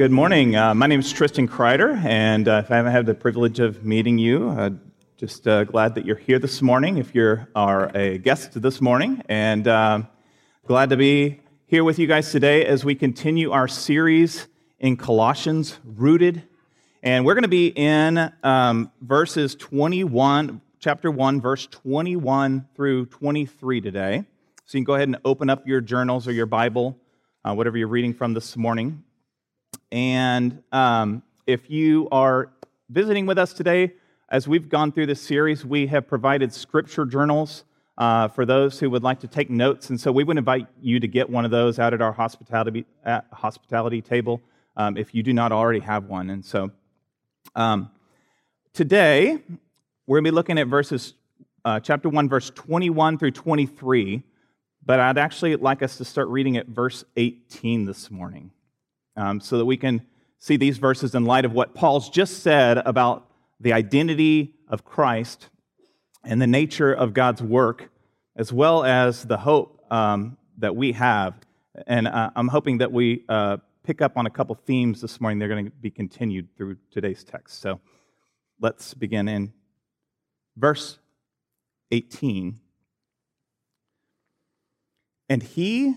Good morning. Uh, my name is Tristan Kreider, and uh, if I haven't had the privilege of meeting you, uh, just uh, glad that you're here this morning. If you are a guest this morning, and uh, glad to be here with you guys today as we continue our series in Colossians, rooted, and we're going to be in um, verses 21, chapter 1, verse 21 through 23 today. So you can go ahead and open up your journals or your Bible, uh, whatever you're reading from this morning. And um, if you are visiting with us today, as we've gone through this series, we have provided scripture journals uh, for those who would like to take notes. And so we would invite you to get one of those out at our hospitality, at hospitality table um, if you do not already have one. And so um, today, we're going to be looking at verses, uh, chapter 1, verse 21 through 23. But I'd actually like us to start reading at verse 18 this morning um, so that we can see these verses in light of what Paul's just said about the identity of Christ and the nature of God's work, as well as the hope um, that we have. And uh, I'm hoping that we uh, pick up on a couple themes this morning. They're going to be continued through today's text. So let's begin in verse 18. And he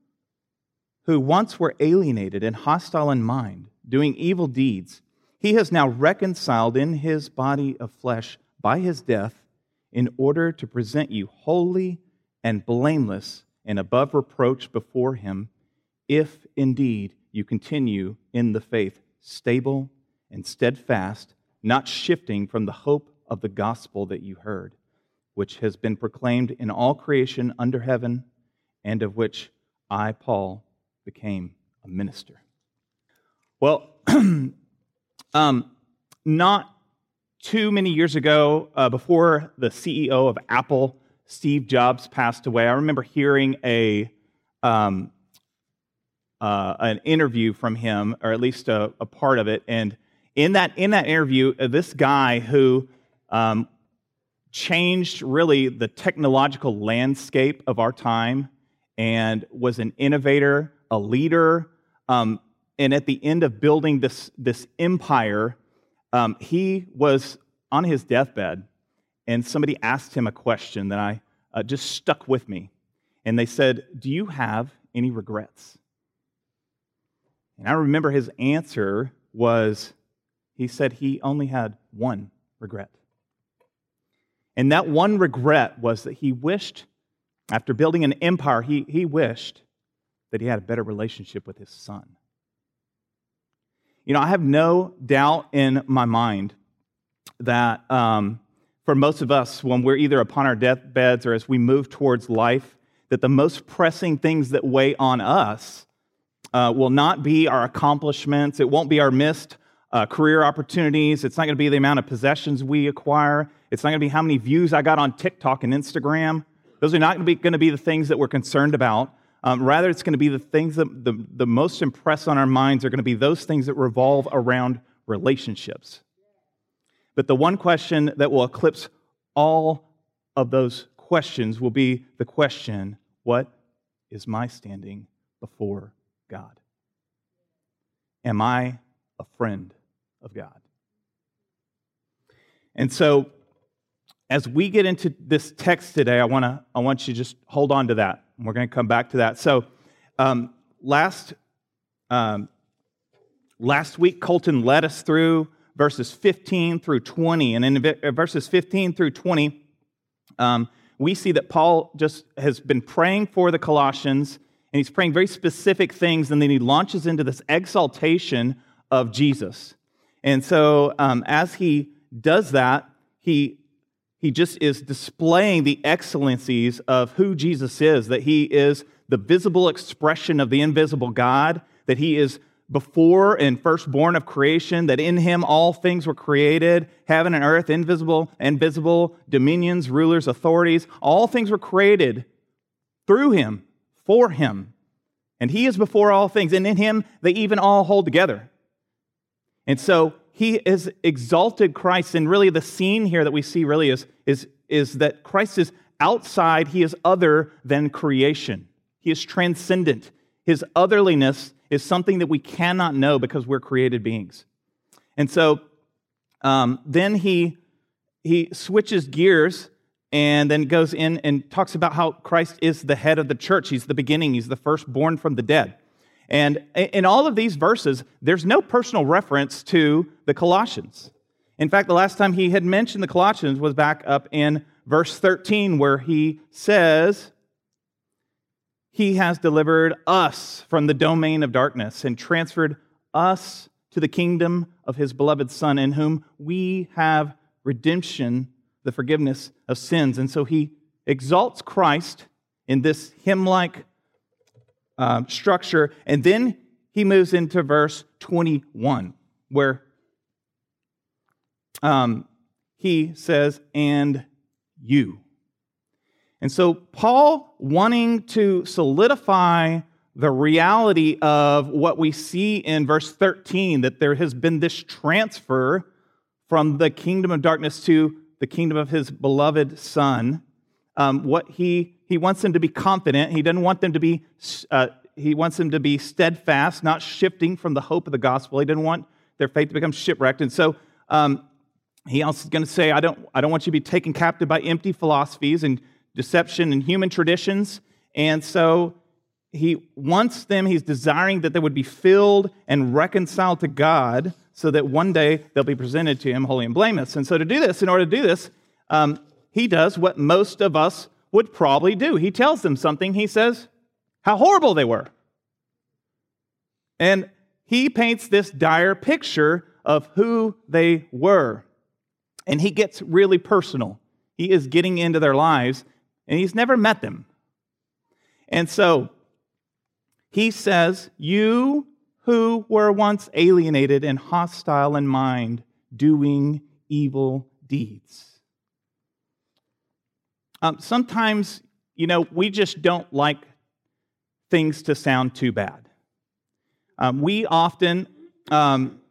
who once were alienated and hostile in mind, doing evil deeds, he has now reconciled in his body of flesh by his death in order to present you holy and blameless and above reproach before him, if indeed you continue in the faith, stable and steadfast, not shifting from the hope of the gospel that you heard, which has been proclaimed in all creation under heaven, and of which I, Paul, became a minister. Well, um, not too many years ago, uh, before the CEO of Apple, Steve Jobs, passed away, I remember hearing a um, uh, an interview from him, or at least a, a, part of it. And in that in that interview, uh, this guy who um, changed really the technological landscape of our time and was an innovator, a leader. Um, and at the end of building this, this empire, um, he was on his deathbed, and somebody asked him a question that I uh, just stuck with me. And they said, Do you have any regrets? And I remember his answer was, he said he only had one regret. And that one regret was that he wished, after building an empire, he, he wished that he had a better relationship with his son. You know, I have no doubt in my mind that um, for most of us, when we're either upon our deathbeds or as we move towards life, that the most pressing things that weigh on us uh, will not be our accomplishments, it won't be our missed uh, career opportunities, it's not going to be the amount of possessions we acquire, it's not going to be how many views I got on TikTok and Instagram. Those are not going to be, the things that we're concerned about. Um, rather, it's going to be the things that the, the most impress on our minds are going to be those things that revolve around relationships. But the one question that will eclipse all of those questions will be the question what is my standing before God? Am I a friend of God? And so, as we get into this text today, I, wanna, I want you to just hold on to that. We're going to come back to that. So, um, last, um, last week, Colton led us through verses 15 through 20. And in uh, verses 15 through 20, um, we see that Paul just has been praying for the Colossians, and he's praying very specific things, and then he launches into this exaltation of Jesus. And so, um, as he does that, he he just is displaying the excellencies of who Jesus is, that he is the visible expression of the invisible God, that he is before and firstborn of creation, that in him all things were created, heaven and earth, invisible and visible, dominions, rulers, authorities, all things were created through him, for him. And he is before all things, and in him they even all hold together. And so he has exalted Christ, and really the scene here that we see really is, is, is that Christ is outside, he is other than creation. He is transcendent. His otherliness is something that we cannot know because we're created beings. And so um, then he, he switches gears and then goes in and talks about how Christ is the head of the church. He's the beginning, he's the firstborn from the dead. And in all of these verses, there's no personal reference to the Colossians. In fact, the last time he had mentioned the Colossians was back up in verse 13, where he says, He has delivered us from the domain of darkness and transferred us to the kingdom of his beloved Son, in whom we have redemption, the forgiveness of sins. And so he exalts Christ in this hymn like uh, structure. And then he moves into verse 21, where um, he says, And you. And so, Paul, wanting to solidify the reality of what we see in verse 13, that there has been this transfer from the kingdom of darkness to the kingdom of his beloved Son, um, what he, he wants them to be confident. He doesn't want them to be, uh, he wants them to be steadfast, not shifting from the hope of the gospel. He didn't want their faith to become shipwrecked. And so, um, he also is going to say, I don't, I don't want you to be taken captive by empty philosophies and deception and human traditions. And so he wants them, he's desiring that they would be filled and reconciled to God so that one day they'll be presented to him holy and blameless. And so to do this, in order to do this, um, he does what most of us would probably do. He tells them something. He says how horrible they were. And he paints this dire picture of who they were. And he gets really personal. He is getting into their lives, and he's never met them. And so he says, You who were once alienated and hostile in mind, doing evil deeds. Um, sometimes, you know, we just don't like things to sound too bad. Um, we often um,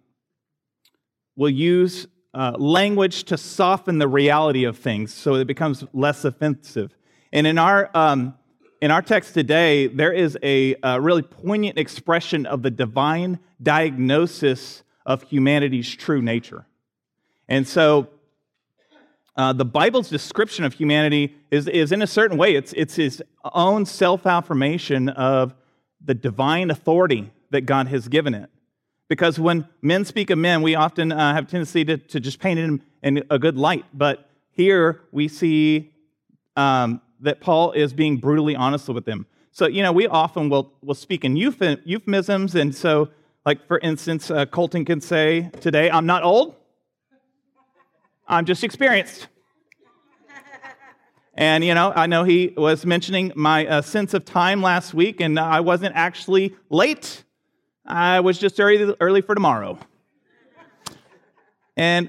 will use uh, language to soften the reality of things so it becomes less offensive. And in our, um, in our text today, there is a, a really poignant expression of the divine diagnosis of humanity's true nature. And so uh, the Bible's description of humanity is, is in a certain way, it's, it's his own self affirmation of the divine authority that God has given it. Because when men speak of men, we often uh, have a tendency to, to just paint it in, a good light. But here we see um, that Paul is being brutally honest with them. So, you know, we often will, will speak in euphemisms. And so, like, for instance, uh, Colton can say today, I'm not old, I'm just experienced. And, you know, I know he was mentioning my uh, sense of time last week, and I wasn't actually late. I was just early, early for tomorrow. And,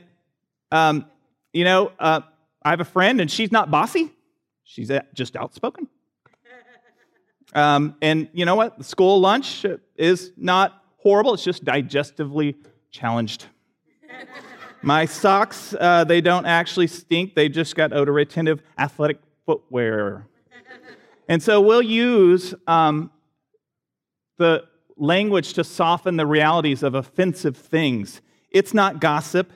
um, you know, uh, I have a friend, and she's not bossy. She's just outspoken. Um, and you know what? School lunch is not horrible. It's just digestively challenged. My socks, uh, they don't actually stink. They just got odor retentive athletic footwear. And so we'll use um, the language to soften the realities of offensive things. It's not gossip,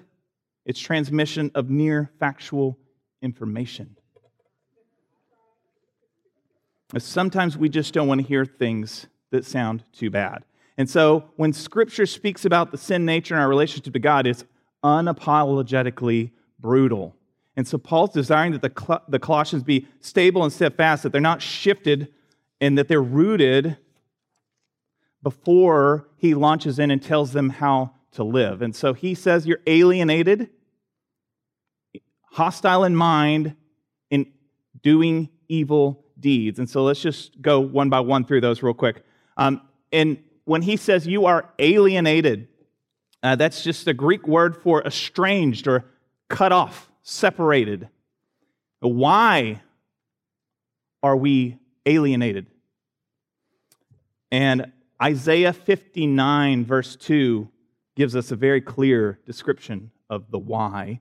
it's transmission of near factual information. Sometimes we just don't want to hear things that sound too bad. And so when Scripture speaks about the sin nature and our relationship to God, it's unapologetically brutal. And so Paul's desiring that the, the Colossians be stable and steadfast, that they're not shifted, and that they're rooted before he launches in and tells them how to live. And so he says, You're alienated, hostile in mind, in doing evil deeds. And so let's just go one by one through those real quick. Um, in when he says you are alienated, uh, that's just a Greek word for estranged or cut off, separated. Why are we alienated? And Isaiah 59, verse 2, gives us a very clear description of the why.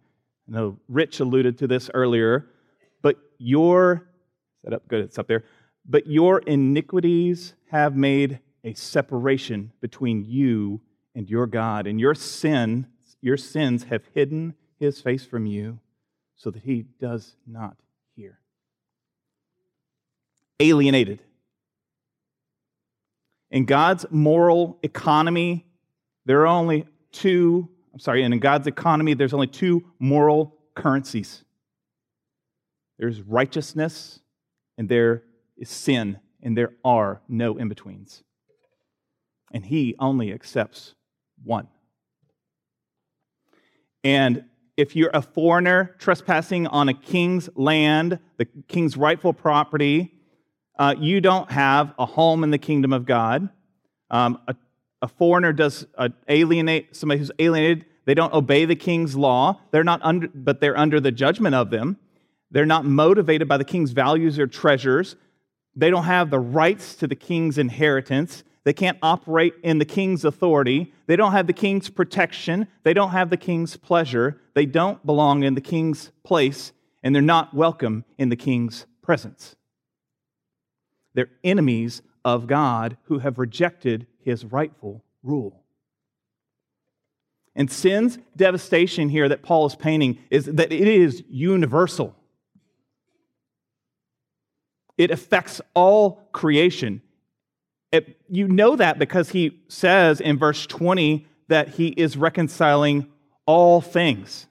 I know Rich alluded to this earlier, but your, set up, good, it's up there, but your iniquities have made a separation between you and your God, and your sin, your sins have hidden his face from you so that he does not hear. Alienated. In God's moral economy, there are only two, I'm sorry, and in God's economy, there's only two moral currencies there's righteousness, and there is sin, and there are no in betweens. And He only accepts one. And if you're a foreigner trespassing on a king's land, the king's rightful property, uh, you don't have a home in the kingdom of God. Um, a, a, foreigner does uh, alienate somebody who's alienated. They don't obey the king's law. They're not under, but they're under the judgment of them. They're not motivated by the king's values or treasures. They don't have the rights to the king's inheritance. They can't operate in the king's authority. They don't have the king's protection. They don't have the king's pleasure. They don't belong in the king's place, and they're not welcome in the king's presence. They're enemies of God who have rejected his rightful rule. And sin's devastation here that Paul is painting is that it is universal. It affects all creation. It, you know that because he says in verse 20 that he is reconciling all things.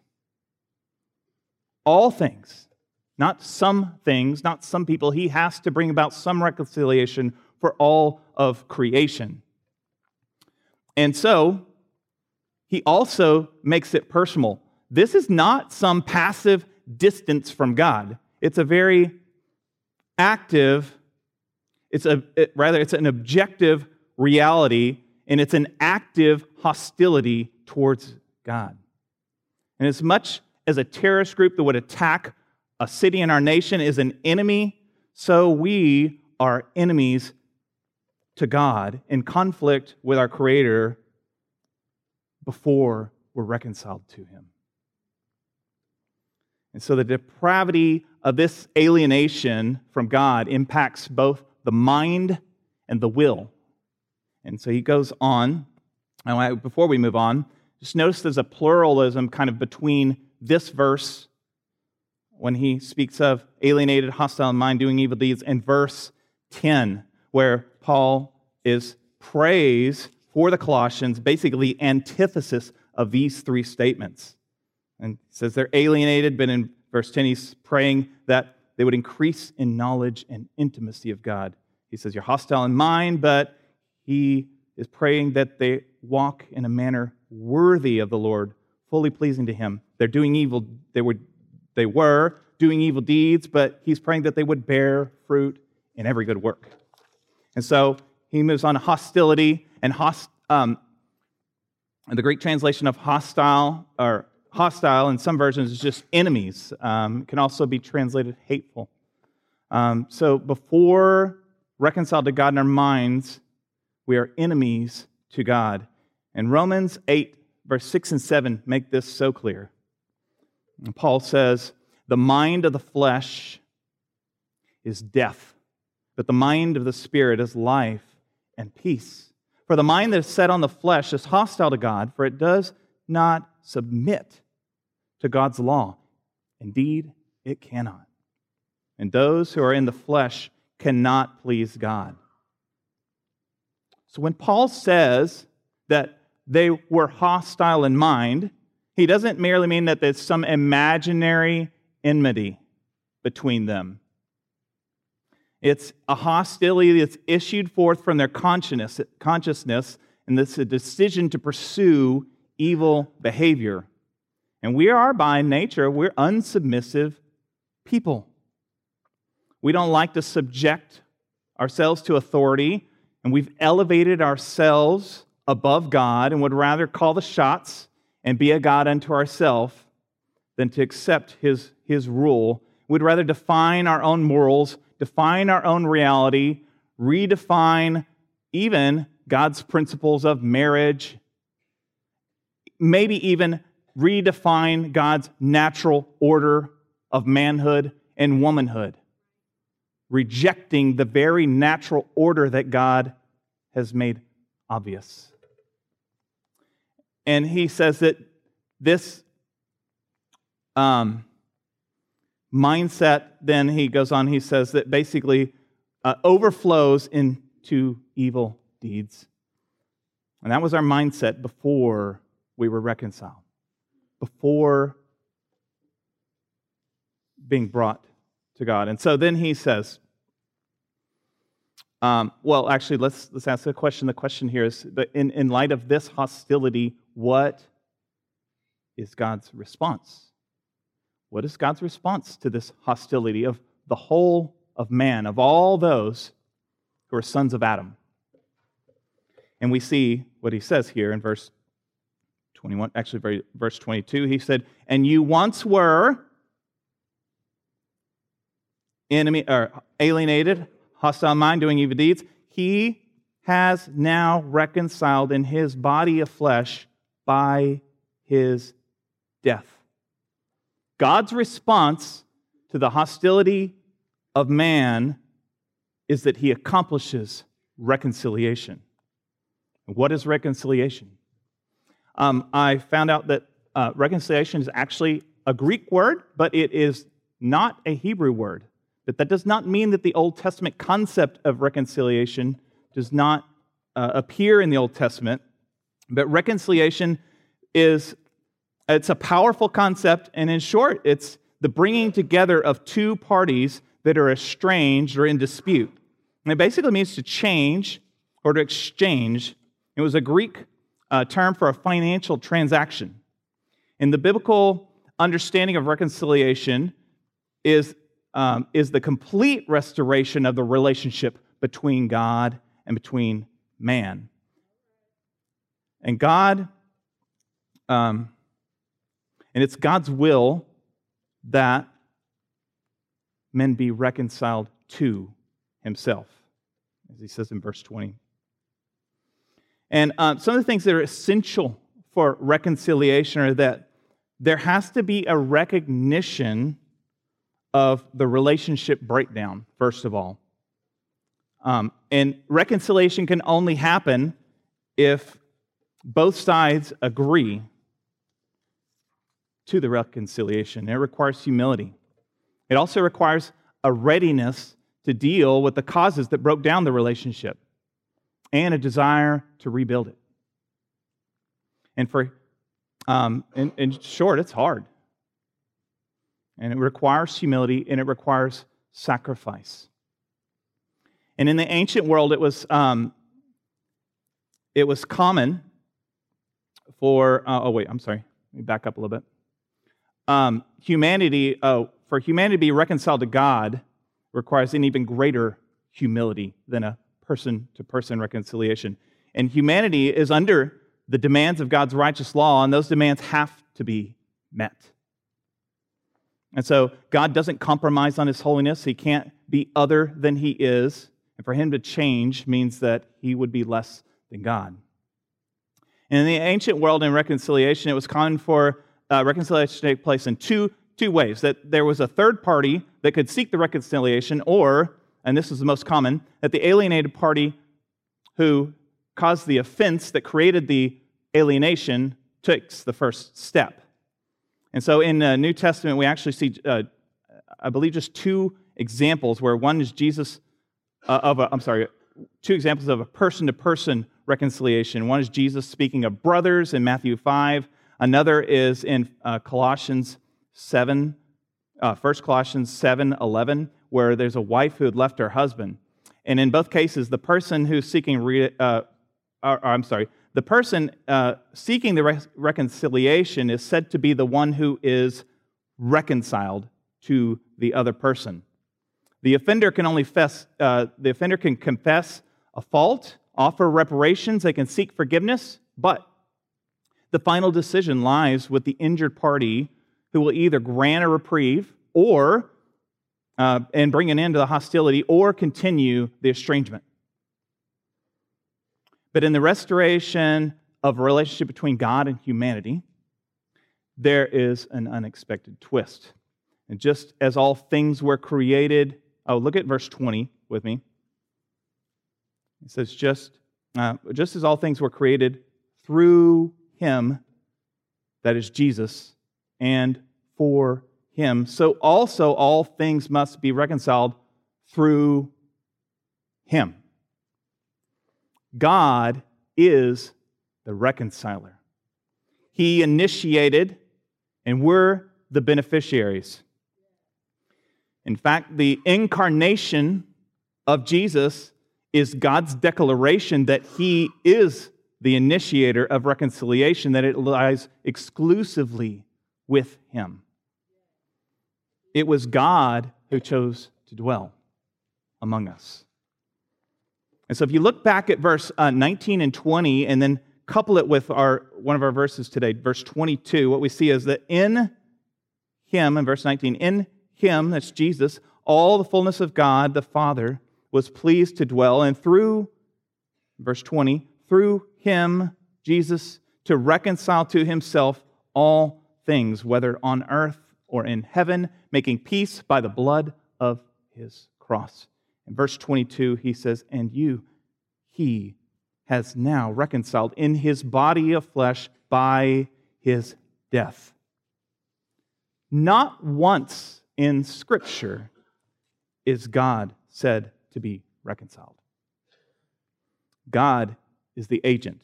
All things. Not some things, not some people. He has to bring about some reconciliation for all of creation. And so, he also makes it personal. This is not some passive distance from God. It's a very active it's a, it, rather, it's an objective reality, and it's an active hostility towards God. And as much as a terrorist group that would attack a city in our nation is an enemy, so we are enemies to God in conflict with our Creator before we're reconciled to Him. And so the depravity of this alienation from God impacts both the mind and the will. And so he goes on. And before we move on, just notice there's a pluralism kind of between this verse when he speaks of alienated, hostile mind, doing evil deeds, and verse 10, where Paul is praise for the Colossians, basically antithesis of these three statements. And says they're alienated, but in verse 10, he's praying that they would increase in knowledge and intimacy of God. He says, You're hostile in mind, but he is praying that they walk in a manner worthy of the Lord, fully pleasing to him. They're doing evil, they were, they were doing evil deeds, but he's praying that they would bear fruit in every good work. And so he moves on to hostility and host, um, the Greek translation of hostile or hostile in some versions is just enemies. Um, can also be translated hateful. Um, so before reconciled to God in our minds, we are enemies to God. And Romans 8, verse 6 and 7 make this so clear. And Paul says, The mind of the flesh is death, but the mind of the Spirit is life and peace. For the mind that is set on the flesh is hostile to God, for it does not submit to God's law. Indeed, it cannot. And those who are in the flesh cannot please God. So when Paul says that they were hostile in mind, he doesn't merely mean that there's some imaginary enmity between them. It's a hostility that's issued forth from their consciousness, and it's a decision to pursue evil behavior. And we are by nature, we're unsubmissive people. We don't like to subject ourselves to authority. and we've elevated ourselves above God and would rather call the shots and be a God unto ourselves than to accept his, his rule. We'd rather define our own morals, define our own reality, redefine even God's principles of marriage, maybe even redefine God's natural order of manhood and womanhood, rejecting the very natural order that God has made obvious. And he says that this um, mindset, then he goes on, he says that basically uh, overflows into evil deeds. And that was our mindset before we were reconciled, before being brought to God. And so then he says, um, well, actually, let's, let's ask a question. The question here is in, in light of this hostility, what is God's response? What is God's response to this hostility of the whole of man, of all those who are sons of Adam? And we see what he says here in verse 21, actually, verse 22. He said, And you once were enemy or alienated, hostile mind, doing evil deeds. He has now reconciled in his body of flesh by his death. God's response to the hostility of man is that he accomplishes reconciliation. What is reconciliation? Um, I found out that uh, reconciliation is actually a Greek word, but it is not a Hebrew word. But that does not mean that the Old Testament concept of reconciliation does not uh, appear in the Old Testament. But reconciliation is it's a powerful concept, and in short, it's the bringing together of two parties that are estranged or in dispute. And it basically means to change or to exchange it was a Greek uh, term for a financial transaction. And the biblical understanding of reconciliation is, um, is the complete restoration of the relationship between God and between man. And God, um, and it's God's will that men be reconciled to himself, as he says in verse 20. And um, some of the things that are essential for reconciliation are that there has to be a recognition of the relationship breakdown, first of all. Um, and reconciliation can only happen if both sides agree to the reconciliation. It requires humility. It also requires a readiness to deal with the causes that broke down the relationship and a desire to rebuild it. And for, um, in, in short, it's hard. And it requires humility and it requires sacrifice. And in the ancient world, it was, um, it was common for, uh, oh, wait, I'm sorry. Let me back up a little bit. Um, humanity, oh, for humanity to be reconciled to God requires an even greater humility than a person to person reconciliation. And humanity is under the demands of God's righteous law, and those demands have to be met. And so God doesn't compromise on his holiness. He can't be other than he is. And for him to change means that he would be less than God. And in the ancient world in reconciliation, it was common for uh, reconciliation to take place in two, two ways that there was a third party that could seek the reconciliation, or and this is the most common, that the alienated party who caused the offense that created the alienation takes the first step. And so in the New Testament, we actually see, uh, I believe, just two examples where one is Jesus uh, of a, I'm sorry, two examples of a person to person reconciliation. One is Jesus speaking of brothers in Matthew 5, another is in uh, Colossians 7, uh, 1 Colossians 7 11, where there's a wife who had left her husband. And in both cases, the person who's seeking, re- uh, or, or, I'm sorry, the person uh, seeking the re- reconciliation is said to be the one who is reconciled to the other person. The offender can only fess, uh, the offender can confess a fault, offer reparations, they can seek forgiveness, but the final decision lies with the injured party who will either grant a reprieve or uh, and bring an end to the hostility or continue the estrangement. But in the restoration of a relationship between God and humanity, there is an unexpected twist. And just as all things were created, oh, look at verse 20 with me. It says, just, uh, just as all things were created through him, that is Jesus, and for him, so also all things must be reconciled through him. God is the reconciler. He initiated, and we're the beneficiaries. In fact, the incarnation of Jesus is God's declaration that He is the initiator of reconciliation, that it lies exclusively with Him. It was God who chose to dwell among us. And so if you look back at verse uh, 19 and 20 and then couple it with our one of our verses today, verse 22, what we see is that in him in verse 19, in him, that's Jesus, all the fullness of God the Father was pleased to dwell and through verse 20, through him Jesus to reconcile to himself all things whether on earth or in heaven, making peace by the blood of his cross. In verse 22, he says, And you, he has now reconciled in his body of flesh by his death. Not once in Scripture is God said to be reconciled. God is the agent,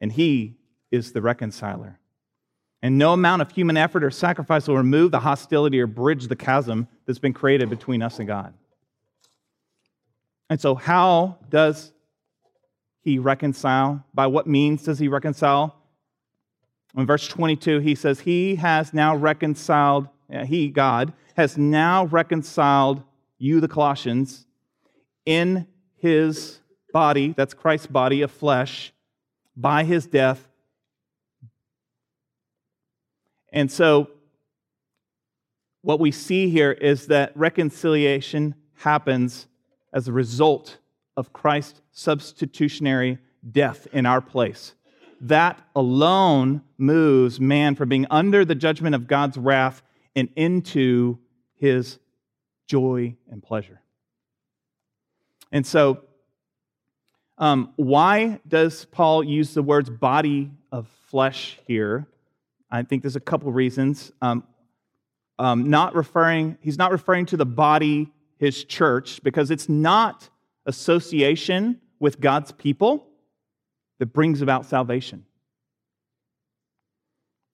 and he is the reconciler. And no amount of human effort or sacrifice will remove the hostility or bridge the chasm that's been created between us and God. And so, how does he reconcile? By what means does he reconcile? In verse 22, he says, He has now reconciled, he, God, has now reconciled you, the Colossians, in his body, that's Christ's body of flesh, by his death and so, what we see here is that reconciliation happens as a result of Christ's substitutionary death in our place. That alone moves man from being under the judgment of God's wrath and into his joy and pleasure. And so, um, why does Paul use the words body of flesh here? I think there's a couple reasons. Um, um, not referring, he's not referring to the body, his church, because it's not association with God's people that brings about salvation.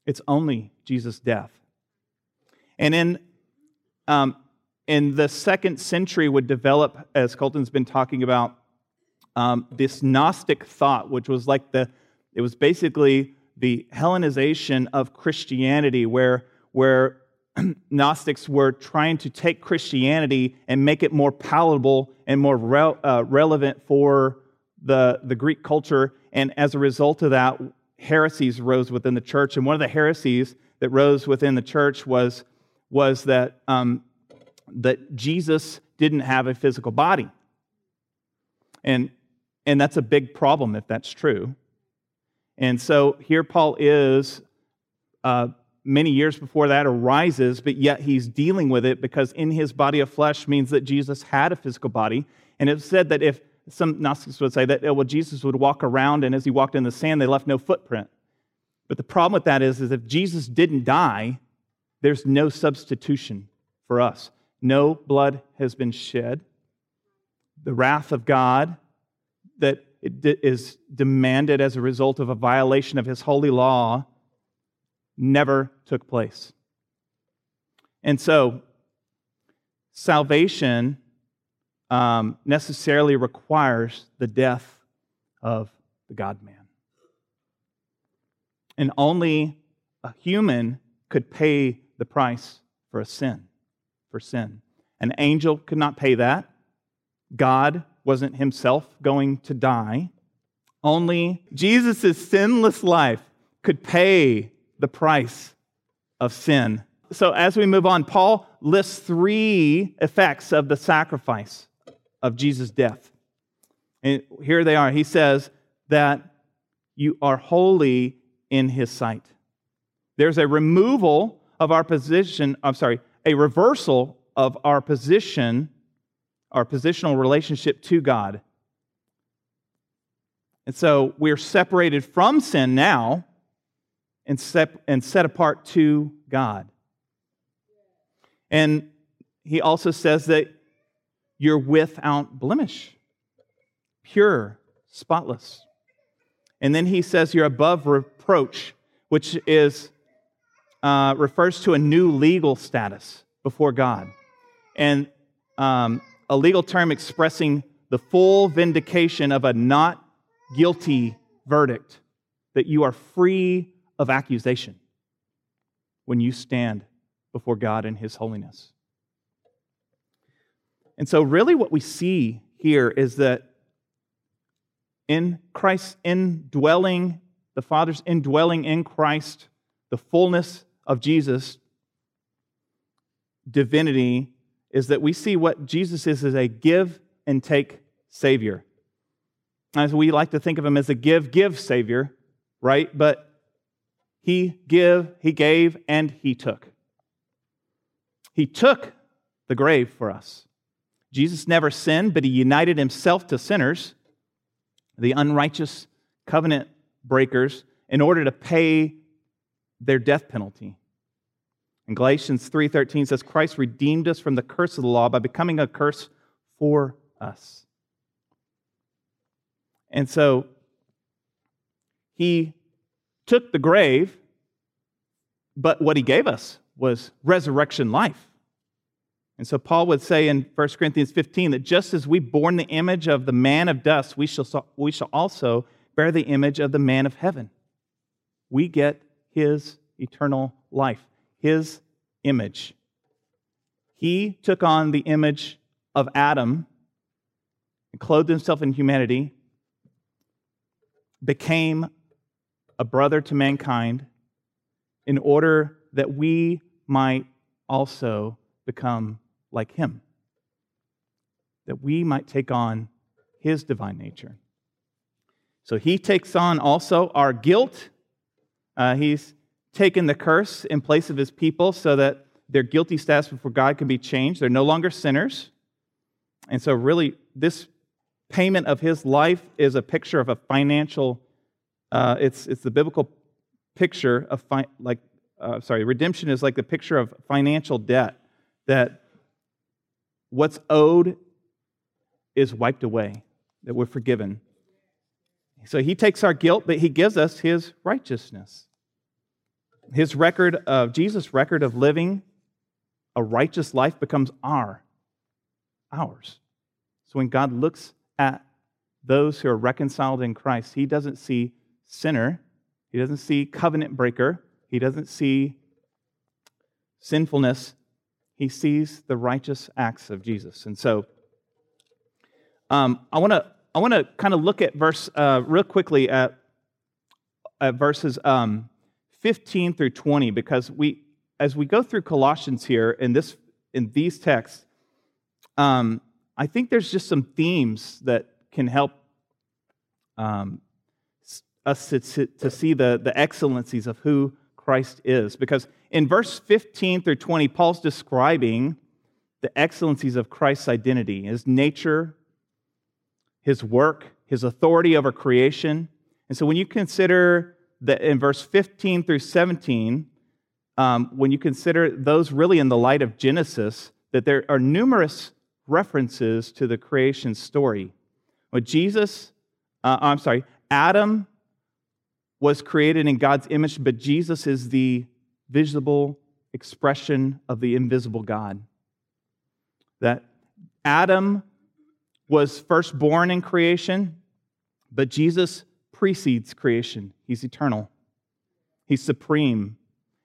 It's only Jesus' death. And in, um, in the second century would develop, as Colton's been talking about, um, this Gnostic thought, which was like the, it was basically the Hellenization of Christianity, where, where Gnostics were trying to take Christianity and make it more palatable and more re- uh, relevant for the, the Greek culture. And as a result of that, heresies rose within the church. And one of the heresies that rose within the church was, was that, um, that Jesus didn't have a physical body. And, and that's a big problem if that's true. And so here Paul is, uh, many years before that arises, but yet he's dealing with it because in his body of flesh means that Jesus had a physical body. And it's said that if some Gnostics would say that, oh, well, Jesus would walk around and as he walked in the sand, they left no footprint. But the problem with that is, is if Jesus didn't die, there's no substitution for us. No blood has been shed. The wrath of God that is demanded as a result of a violation of his holy law never took place. And so, salvation um, necessarily requires the death of the God man. And only a human could pay the price for a sin, for sin. An angel could not pay that. God wasn't himself going to die. Only Jesus' sinless life could pay the price of sin. So, as we move on, Paul lists three effects of the sacrifice of Jesus' death. And here they are. He says that you are holy in his sight. There's a removal of our position, I'm sorry, a reversal of our position, our positional relationship to God. And so we're separated from sin now and set, and set apart to God. And he also says that you're without blemish, pure, spotless. And then he says you're above reproach, which is uh, refers to a new legal status before God, and um, a legal term expressing the full vindication of a not guilty verdict, that you are free of accusation when you stand before God in His holiness. And so, really, what we see here is that in Christ's indwelling, the Father's indwelling in Christ, the fullness of Jesus' divinity is that we see what Jesus is as a give and take Savior. As we like to think of him as a give, give Savior, right? But he give, he gave, and he took. He took the grave for us. Jesus never sinned, but he united himself to sinners the unrighteous covenant breakers in order to pay their death penalty. And Galatians 3:13 says Christ redeemed us from the curse of the law by becoming a curse for us. And so he took the grave, but what he gave us was resurrection life. And so Paul would say in 1 Corinthians 15 that just as we borne the image of the man of dust, we shall, we shall also bear the image of the man of heaven. We get his eternal life, his image. He took on the image of Adam and clothed himself in humanity, became a brother to mankind in order that we might also become like him, that we might take on his divine nature. So he takes on also our guilt. Uh, he's taken the curse in place of his people so that their guilty status before God can be changed. They're no longer sinners. And so, really, this payment of his life is a picture of a financial, uh, it's, it's the biblical picture of, fi- like, uh, sorry, redemption is like the picture of financial debt that what's owed is wiped away, that we're forgiven. So he takes our guilt, but he gives us his righteousness. His record of Jesus' record of living a righteous life becomes our ours. So when God looks at those who are reconciled in Christ, he doesn't see sinner, he doesn't see covenant breaker, he doesn't see sinfulness, he sees the righteous acts of Jesus. And so um, I want to I want to kind of look at verse uh, real quickly at, at verses um, 15 through 20 because we as we go through Colossians here in this in these texts, um, I think there's just some themes that can help um, us to, to see the, the excellencies of who Christ is. Because in verse 15 through 20, Paul's describing the excellencies of Christ's identity, his nature, his work, his authority over creation. And so when you consider that in verse 15 through 17, um, when you consider those really in the light of Genesis, that there are numerous references to the creation story. When Jesus, uh, I'm sorry, Adam was created in God's image, but Jesus is the visible expression of the invisible God. That Adam was first born in creation, but Jesus precedes creation. He's eternal, He's supreme,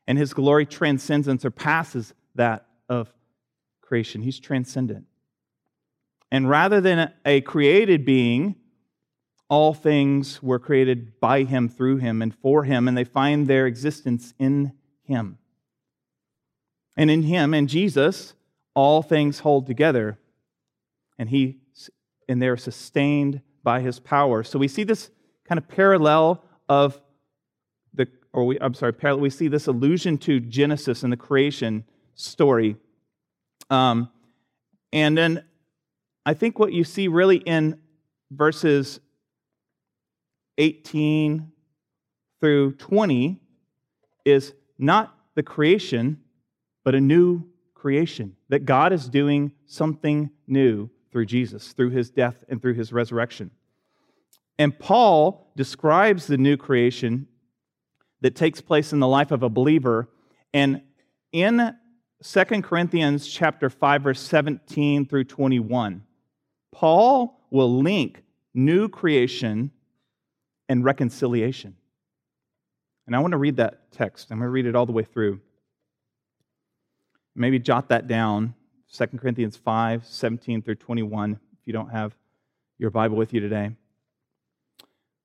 and His glory transcends and surpasses that of creation. He's transcendent. And rather than a created being, all things were created by him, through him, and for him, and they find their existence in him. And in him, in Jesus, all things hold together, and he and they're sustained by his power. So we see this kind of parallel of the, or we, I'm sorry, parallel, we see this allusion to Genesis and the creation story. Um, and then I think what you see really in verses 18 through 20 is not the creation, but a new creation. That God is doing something new through Jesus, through his death and through his resurrection. And Paul describes the new creation that takes place in the life of a believer. And in 2 Corinthians chapter 5 verse 17 through 21, Paul will link new creation and reconciliation. And I want to read that text. I'm going to read it all the way through. Maybe jot that down 2 Corinthians 5 17 through 21, if you don't have your Bible with you today.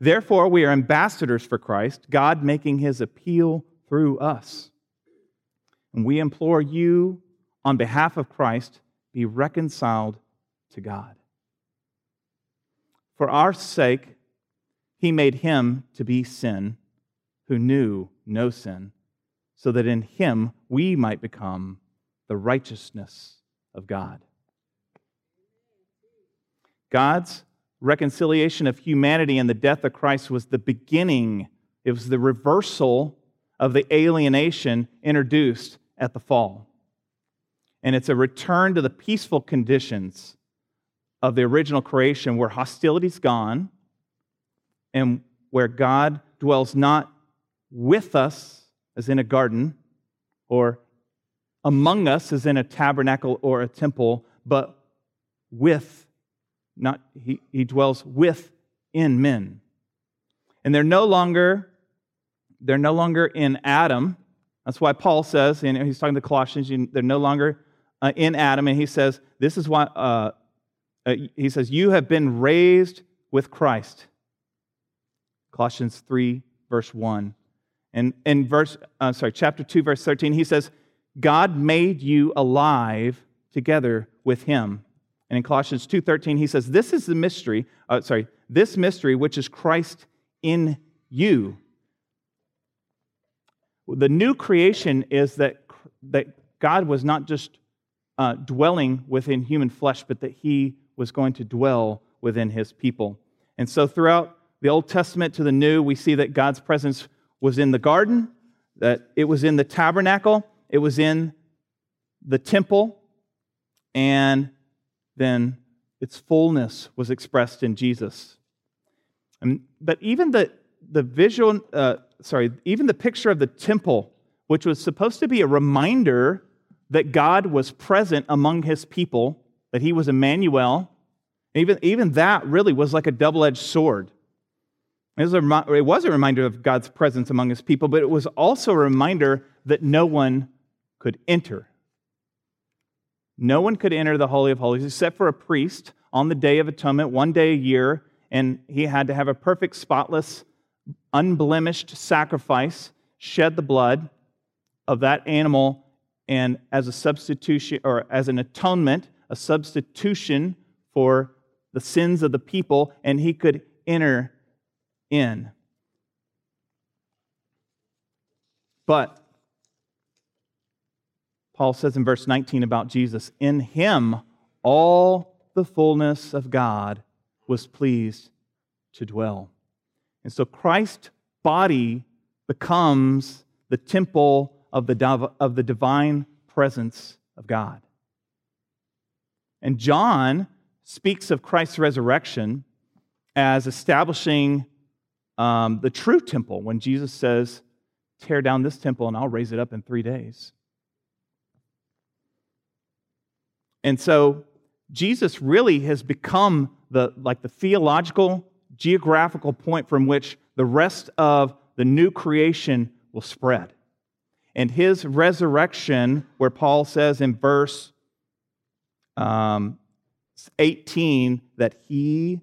Therefore, we are ambassadors for Christ, God making his appeal through us. And we implore you, on behalf of Christ, be reconciled to God. For our sake, he made him to be sin who knew no sin, so that in him we might become the righteousness of God. God's reconciliation of humanity and the death of Christ was the beginning, it was the reversal of the alienation introduced at the fall. And it's a return to the peaceful conditions of the original creation where hostility's gone and where God dwells not with us as in a garden or among us as in a tabernacle or a temple, but with, not, he, he dwells with in men. And they're no longer, they're no longer in Adam. That's why Paul says, and he's talking to Colossians, they're no longer uh, in Adam, and he says, this is why, uh, uh, he says, you have been raised with Christ. Colossians 3, verse 1. And in verse, uh, sorry, chapter 2, verse 13, he says, God made you alive together with him. And in Colossians 2:13 he says this is the mystery uh, sorry this mystery which is Christ in you. The new creation is that that God was not just uh, dwelling within human flesh but that he was going to dwell within his people. And so throughout the Old Testament to the New we see that God's presence was in the garden, that it was in the tabernacle, it was in the temple, and then its fullness was expressed in Jesus. And, but even the, the visual, uh, sorry, even the picture of the temple, which was supposed to be a reminder that God was present among his people, that he was Emmanuel, even, even that really was like a double edged sword. It was, a, it was a reminder of God's presence among his people, but it was also a reminder that no one could enter. No one could enter the Holy of Holies except for a priest on the Day of Atonement, one day a year, and he had to have a perfect, spotless, unblemished sacrifice, shed the blood of that animal, and as a substitution or as an atonement, a substitution for the sins of the people, and he could enter in. But Paul says in verse 19 about Jesus, in him all the fullness of God was pleased to dwell. And so Christ's body becomes the temple of the, of the divine presence of God. And John speaks of Christ's resurrection as establishing um, the true temple when Jesus says, Tear down this temple and I'll raise it up in three days. And so Jesus really has become the like the theological geographical point from which the rest of the new creation will spread. And his resurrection, where Paul says in verse um, 18 that he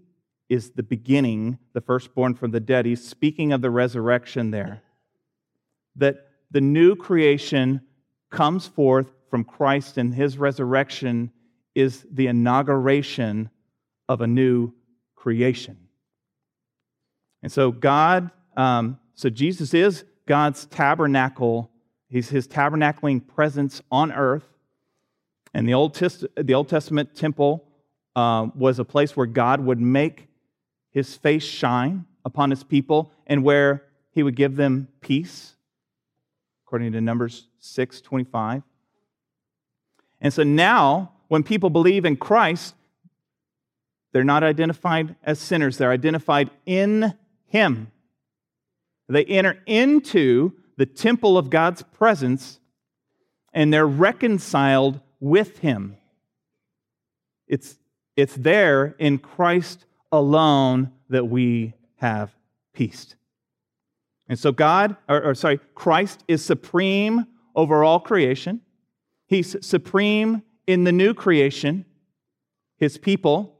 is the beginning, the firstborn from the dead. He's speaking of the resurrection there. That the new creation comes forth from Christ, and his resurrection is the inauguration of a new creation. And so, God, um, so Jesus is God's tabernacle. He's his tabernacling presence on earth. And the Old, Test- the Old Testament temple uh, was a place where God would make his face shine upon his people and where he would give them peace, according to Numbers 6 25. And so now, when people believe in Christ, they're not identified as sinners, they're identified in him. They enter into the temple of God's presence and they're reconciled with him. It's, it's there in Christ alone that we have peace. And so, God, or, or, sorry, Christ is supreme over all creation. He's supreme in the new creation, his people,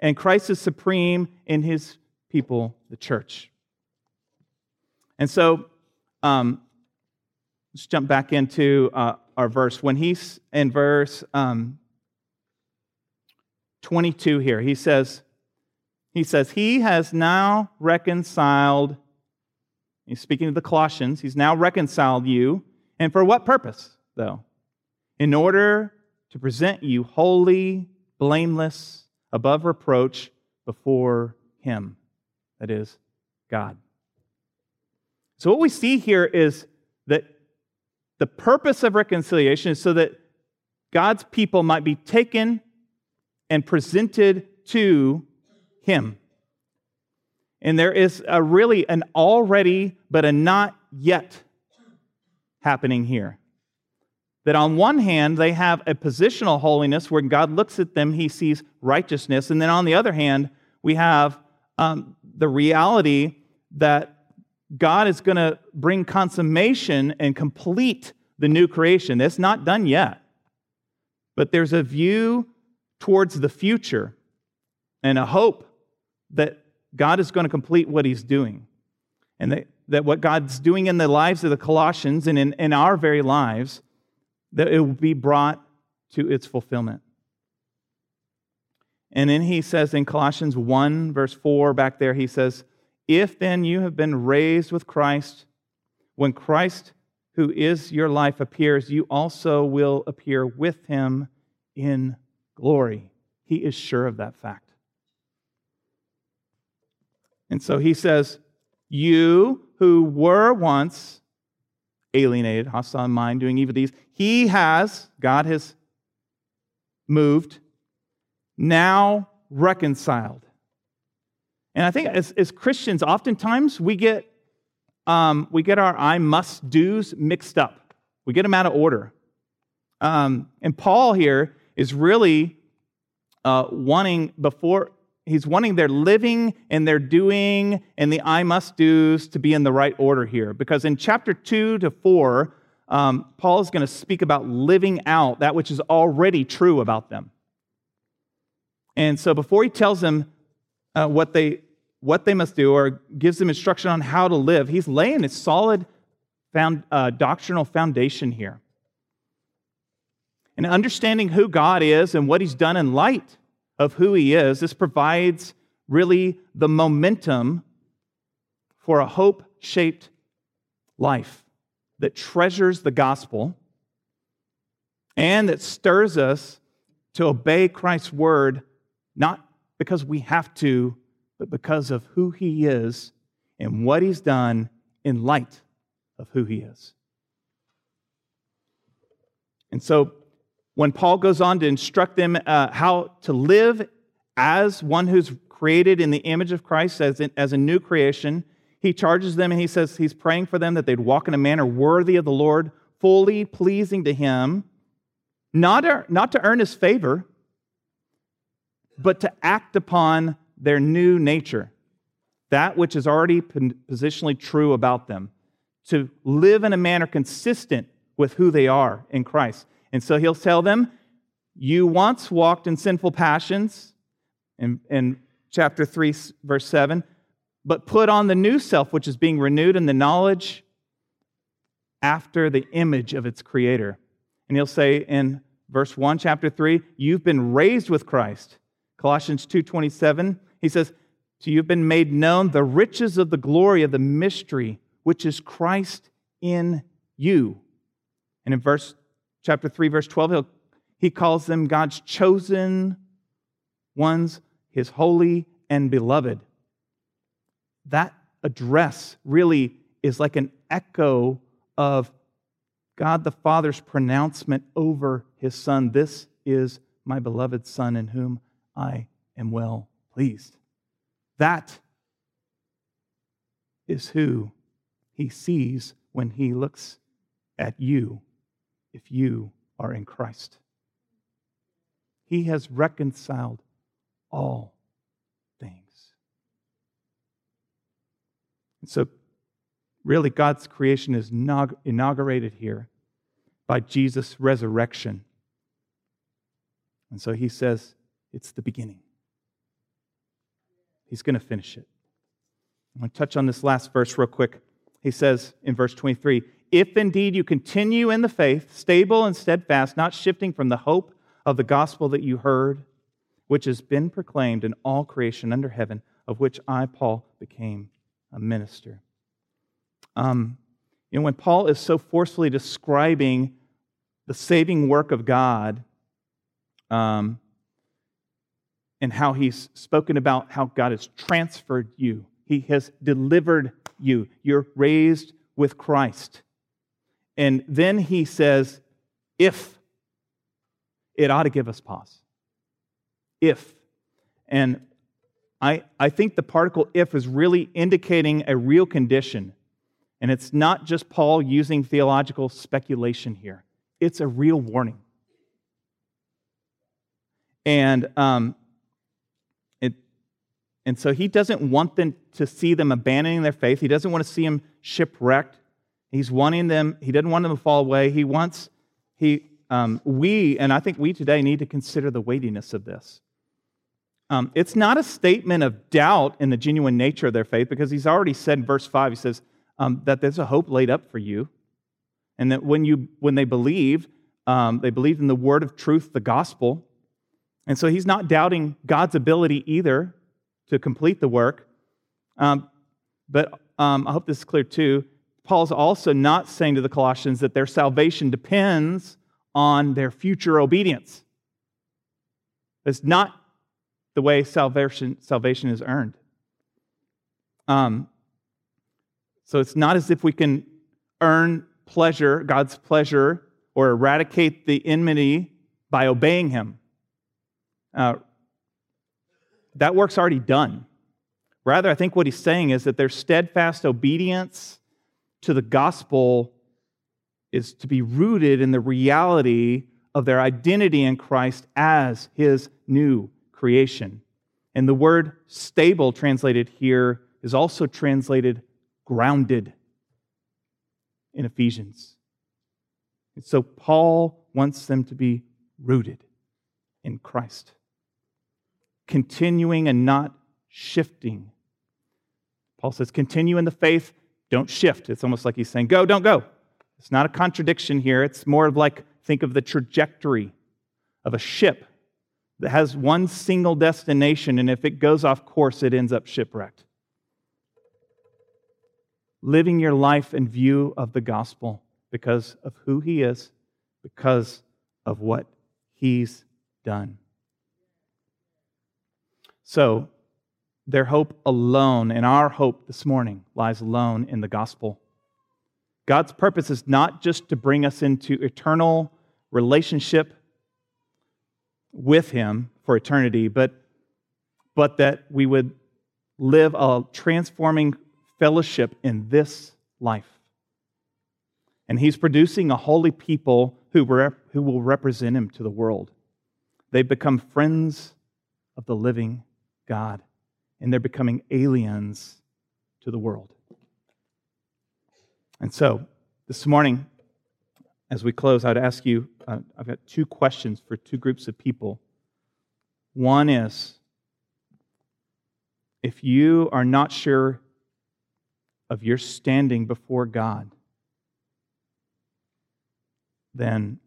and Christ is supreme in his people, the church. And so, um, let's jump back into uh, our verse. When he's in verse um, 22 here, he says, he says, He has now reconciled, he's speaking to the Colossians, he's now reconciled you. And for what purpose, though? In order to present you holy, blameless, above reproach before Him, that is, God. So, what we see here is that the purpose of reconciliation is so that God's people might be taken and presented to him. And there is a really an already, but a not yet happening here. That on one hand, they have a positional holiness where God looks at them, he sees righteousness. And then on the other hand, we have um, the reality that God is going to bring consummation and complete the new creation. That's not done yet. But there's a view towards the future and a hope that God is going to complete what he's doing. And that, that what God's doing in the lives of the Colossians and in, in our very lives, that it will be brought to its fulfillment. And then he says in Colossians 1, verse 4, back there, he says, If then you have been raised with Christ, when Christ, who is your life, appears, you also will appear with him in glory. He is sure of that fact. And so he says, You who were once alienated, hostile in mind, doing evil deeds, he has, God has moved, now reconciled. And I think as, as Christians, oftentimes we get, um, we get our I must do's mixed up. We get them out of order. Um, and Paul here is really uh, wanting, before he's wanting their living and their doing and the I must do's to be in the right order here. Because in chapter 2 to 4, um, Paul is going to speak about living out that which is already true about them. And so before he tells them uh, what, they, what they must do or gives them instruction on how to live, he's laying a solid found, uh, doctrinal foundation here. And understanding who God is and what he's done in light of who he is, this provides really the momentum for a hope shaped life that treasures the gospel and that stirs us to obey Christ's word, not because we have to, but because of who he is and what he's done in light of who he is. And so when Paul goes on to instruct them uh, how to live as one who's created in the image of Christ, as, in, as a new creation, he charges them and he says he's praying for them that they'd walk in a manner worthy of the Lord, fully pleasing to him, not to, not to earn his favor, but to act upon their new nature, that which is already positionally true about them, to live in a manner consistent with who they are in Christ. And so he'll tell them, You once walked in sinful passions, in, in chapter 3, verse 7, but put on the new self, which is being renewed in the knowledge after the image of its creator. And he'll say in verse 1, chapter 3, You've been raised with Christ. Colossians 2:27, he says, "To you've been made known the riches of the glory of the mystery, which is Christ in you." And in verse chapter 3, verse 12, he calls them God's chosen ones, his holy and beloved. That address really is like an echo of God the Father's pronouncement over his Son This is my beloved Son in whom I am well pleased. That is who he sees when he looks at you if you are in Christ. He has reconciled all things. And so, really, God's creation is inaugurated here by Jesus' resurrection. And so he says, it's the beginning. He's going to finish it. I'm going to touch on this last verse real quick. He says in verse 23 If indeed you continue in the faith, stable and steadfast, not shifting from the hope of the gospel that you heard, which has been proclaimed in all creation under heaven, of which I, Paul, became a minister. Um, you know, when Paul is so forcefully describing the saving work of God, um, and how he's spoken about how God has transferred you. He has delivered you. You're raised with Christ. And then he says, if, it ought to give us pause. If. And I, I think the particle if is really indicating a real condition. And it's not just Paul using theological speculation here, it's a real warning. And um, and so he doesn't want them to see them abandoning their faith. He doesn't want to see them shipwrecked. He's wanting them, he doesn't want them to fall away. He wants, he, um, we, and I think we today need to consider the weightiness of this. Um, it's not a statement of doubt in the genuine nature of their faith because he's already said in verse 5, he says um, that there's a hope laid up for you. And that when, you, when they believed, um, they believed in the word of truth, the gospel. And so he's not doubting God's ability either to complete the work. Um, but um, I hope this is clear too. Paul's also not saying to the Colossians that their salvation depends on their future obedience. It's not the way salvation, salvation is earned. Um, so it's not as if we can earn pleasure, God's pleasure, or eradicate the enmity by obeying Him. Uh, that work's already done. Rather, I think what he's saying is that their steadfast obedience to the gospel is to be rooted in the reality of their identity in Christ as his new creation. And the word stable translated here is also translated grounded in Ephesians. And so Paul wants them to be rooted in Christ continuing and not shifting. Paul says, continue in the faith, don't shift. It's almost like he's saying, go, don't go. It's not a contradiction here. It's more of like, think of the trajectory of a ship that has one single destination, and if it goes off course, it ends up shipwrecked. Living your life in view of the gospel because of who he is, because of what he's done. So, their hope alone, and our hope this morning, lies alone in the gospel. God's purpose is not just to bring us into eternal relationship with him for eternity, but, but that we would live a transforming fellowship in this life. And he's producing a holy people who, rep, who will represent him to the world. They've become friends of the living God, and they're becoming aliens to the world. And so, this morning, as we close, I'd ask you uh, I've got two questions for two groups of people. One is if you are not sure of your standing before God, then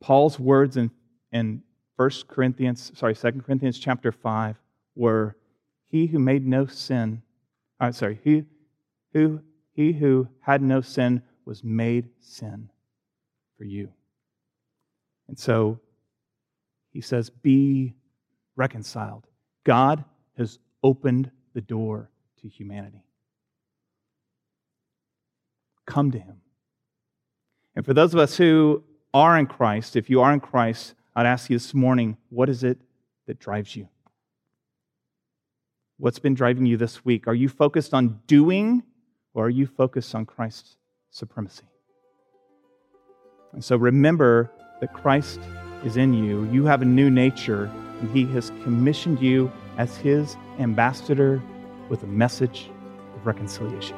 Paul's words in, in 1 Corinthians, sorry, 2 Corinthians chapter 5 were, He who made no sin, uh, sorry, he who, he who had no sin was made sin for you. And so he says, Be reconciled. God has opened the door to humanity. Come to him. And for those of us who are in Christ, if you are in Christ, I'd ask you this morning what is it that drives you? What's been driving you this week? Are you focused on doing or are you focused on Christ's supremacy? And so remember that Christ is in you. You have a new nature, and He has commissioned you as His ambassador with a message of reconciliation.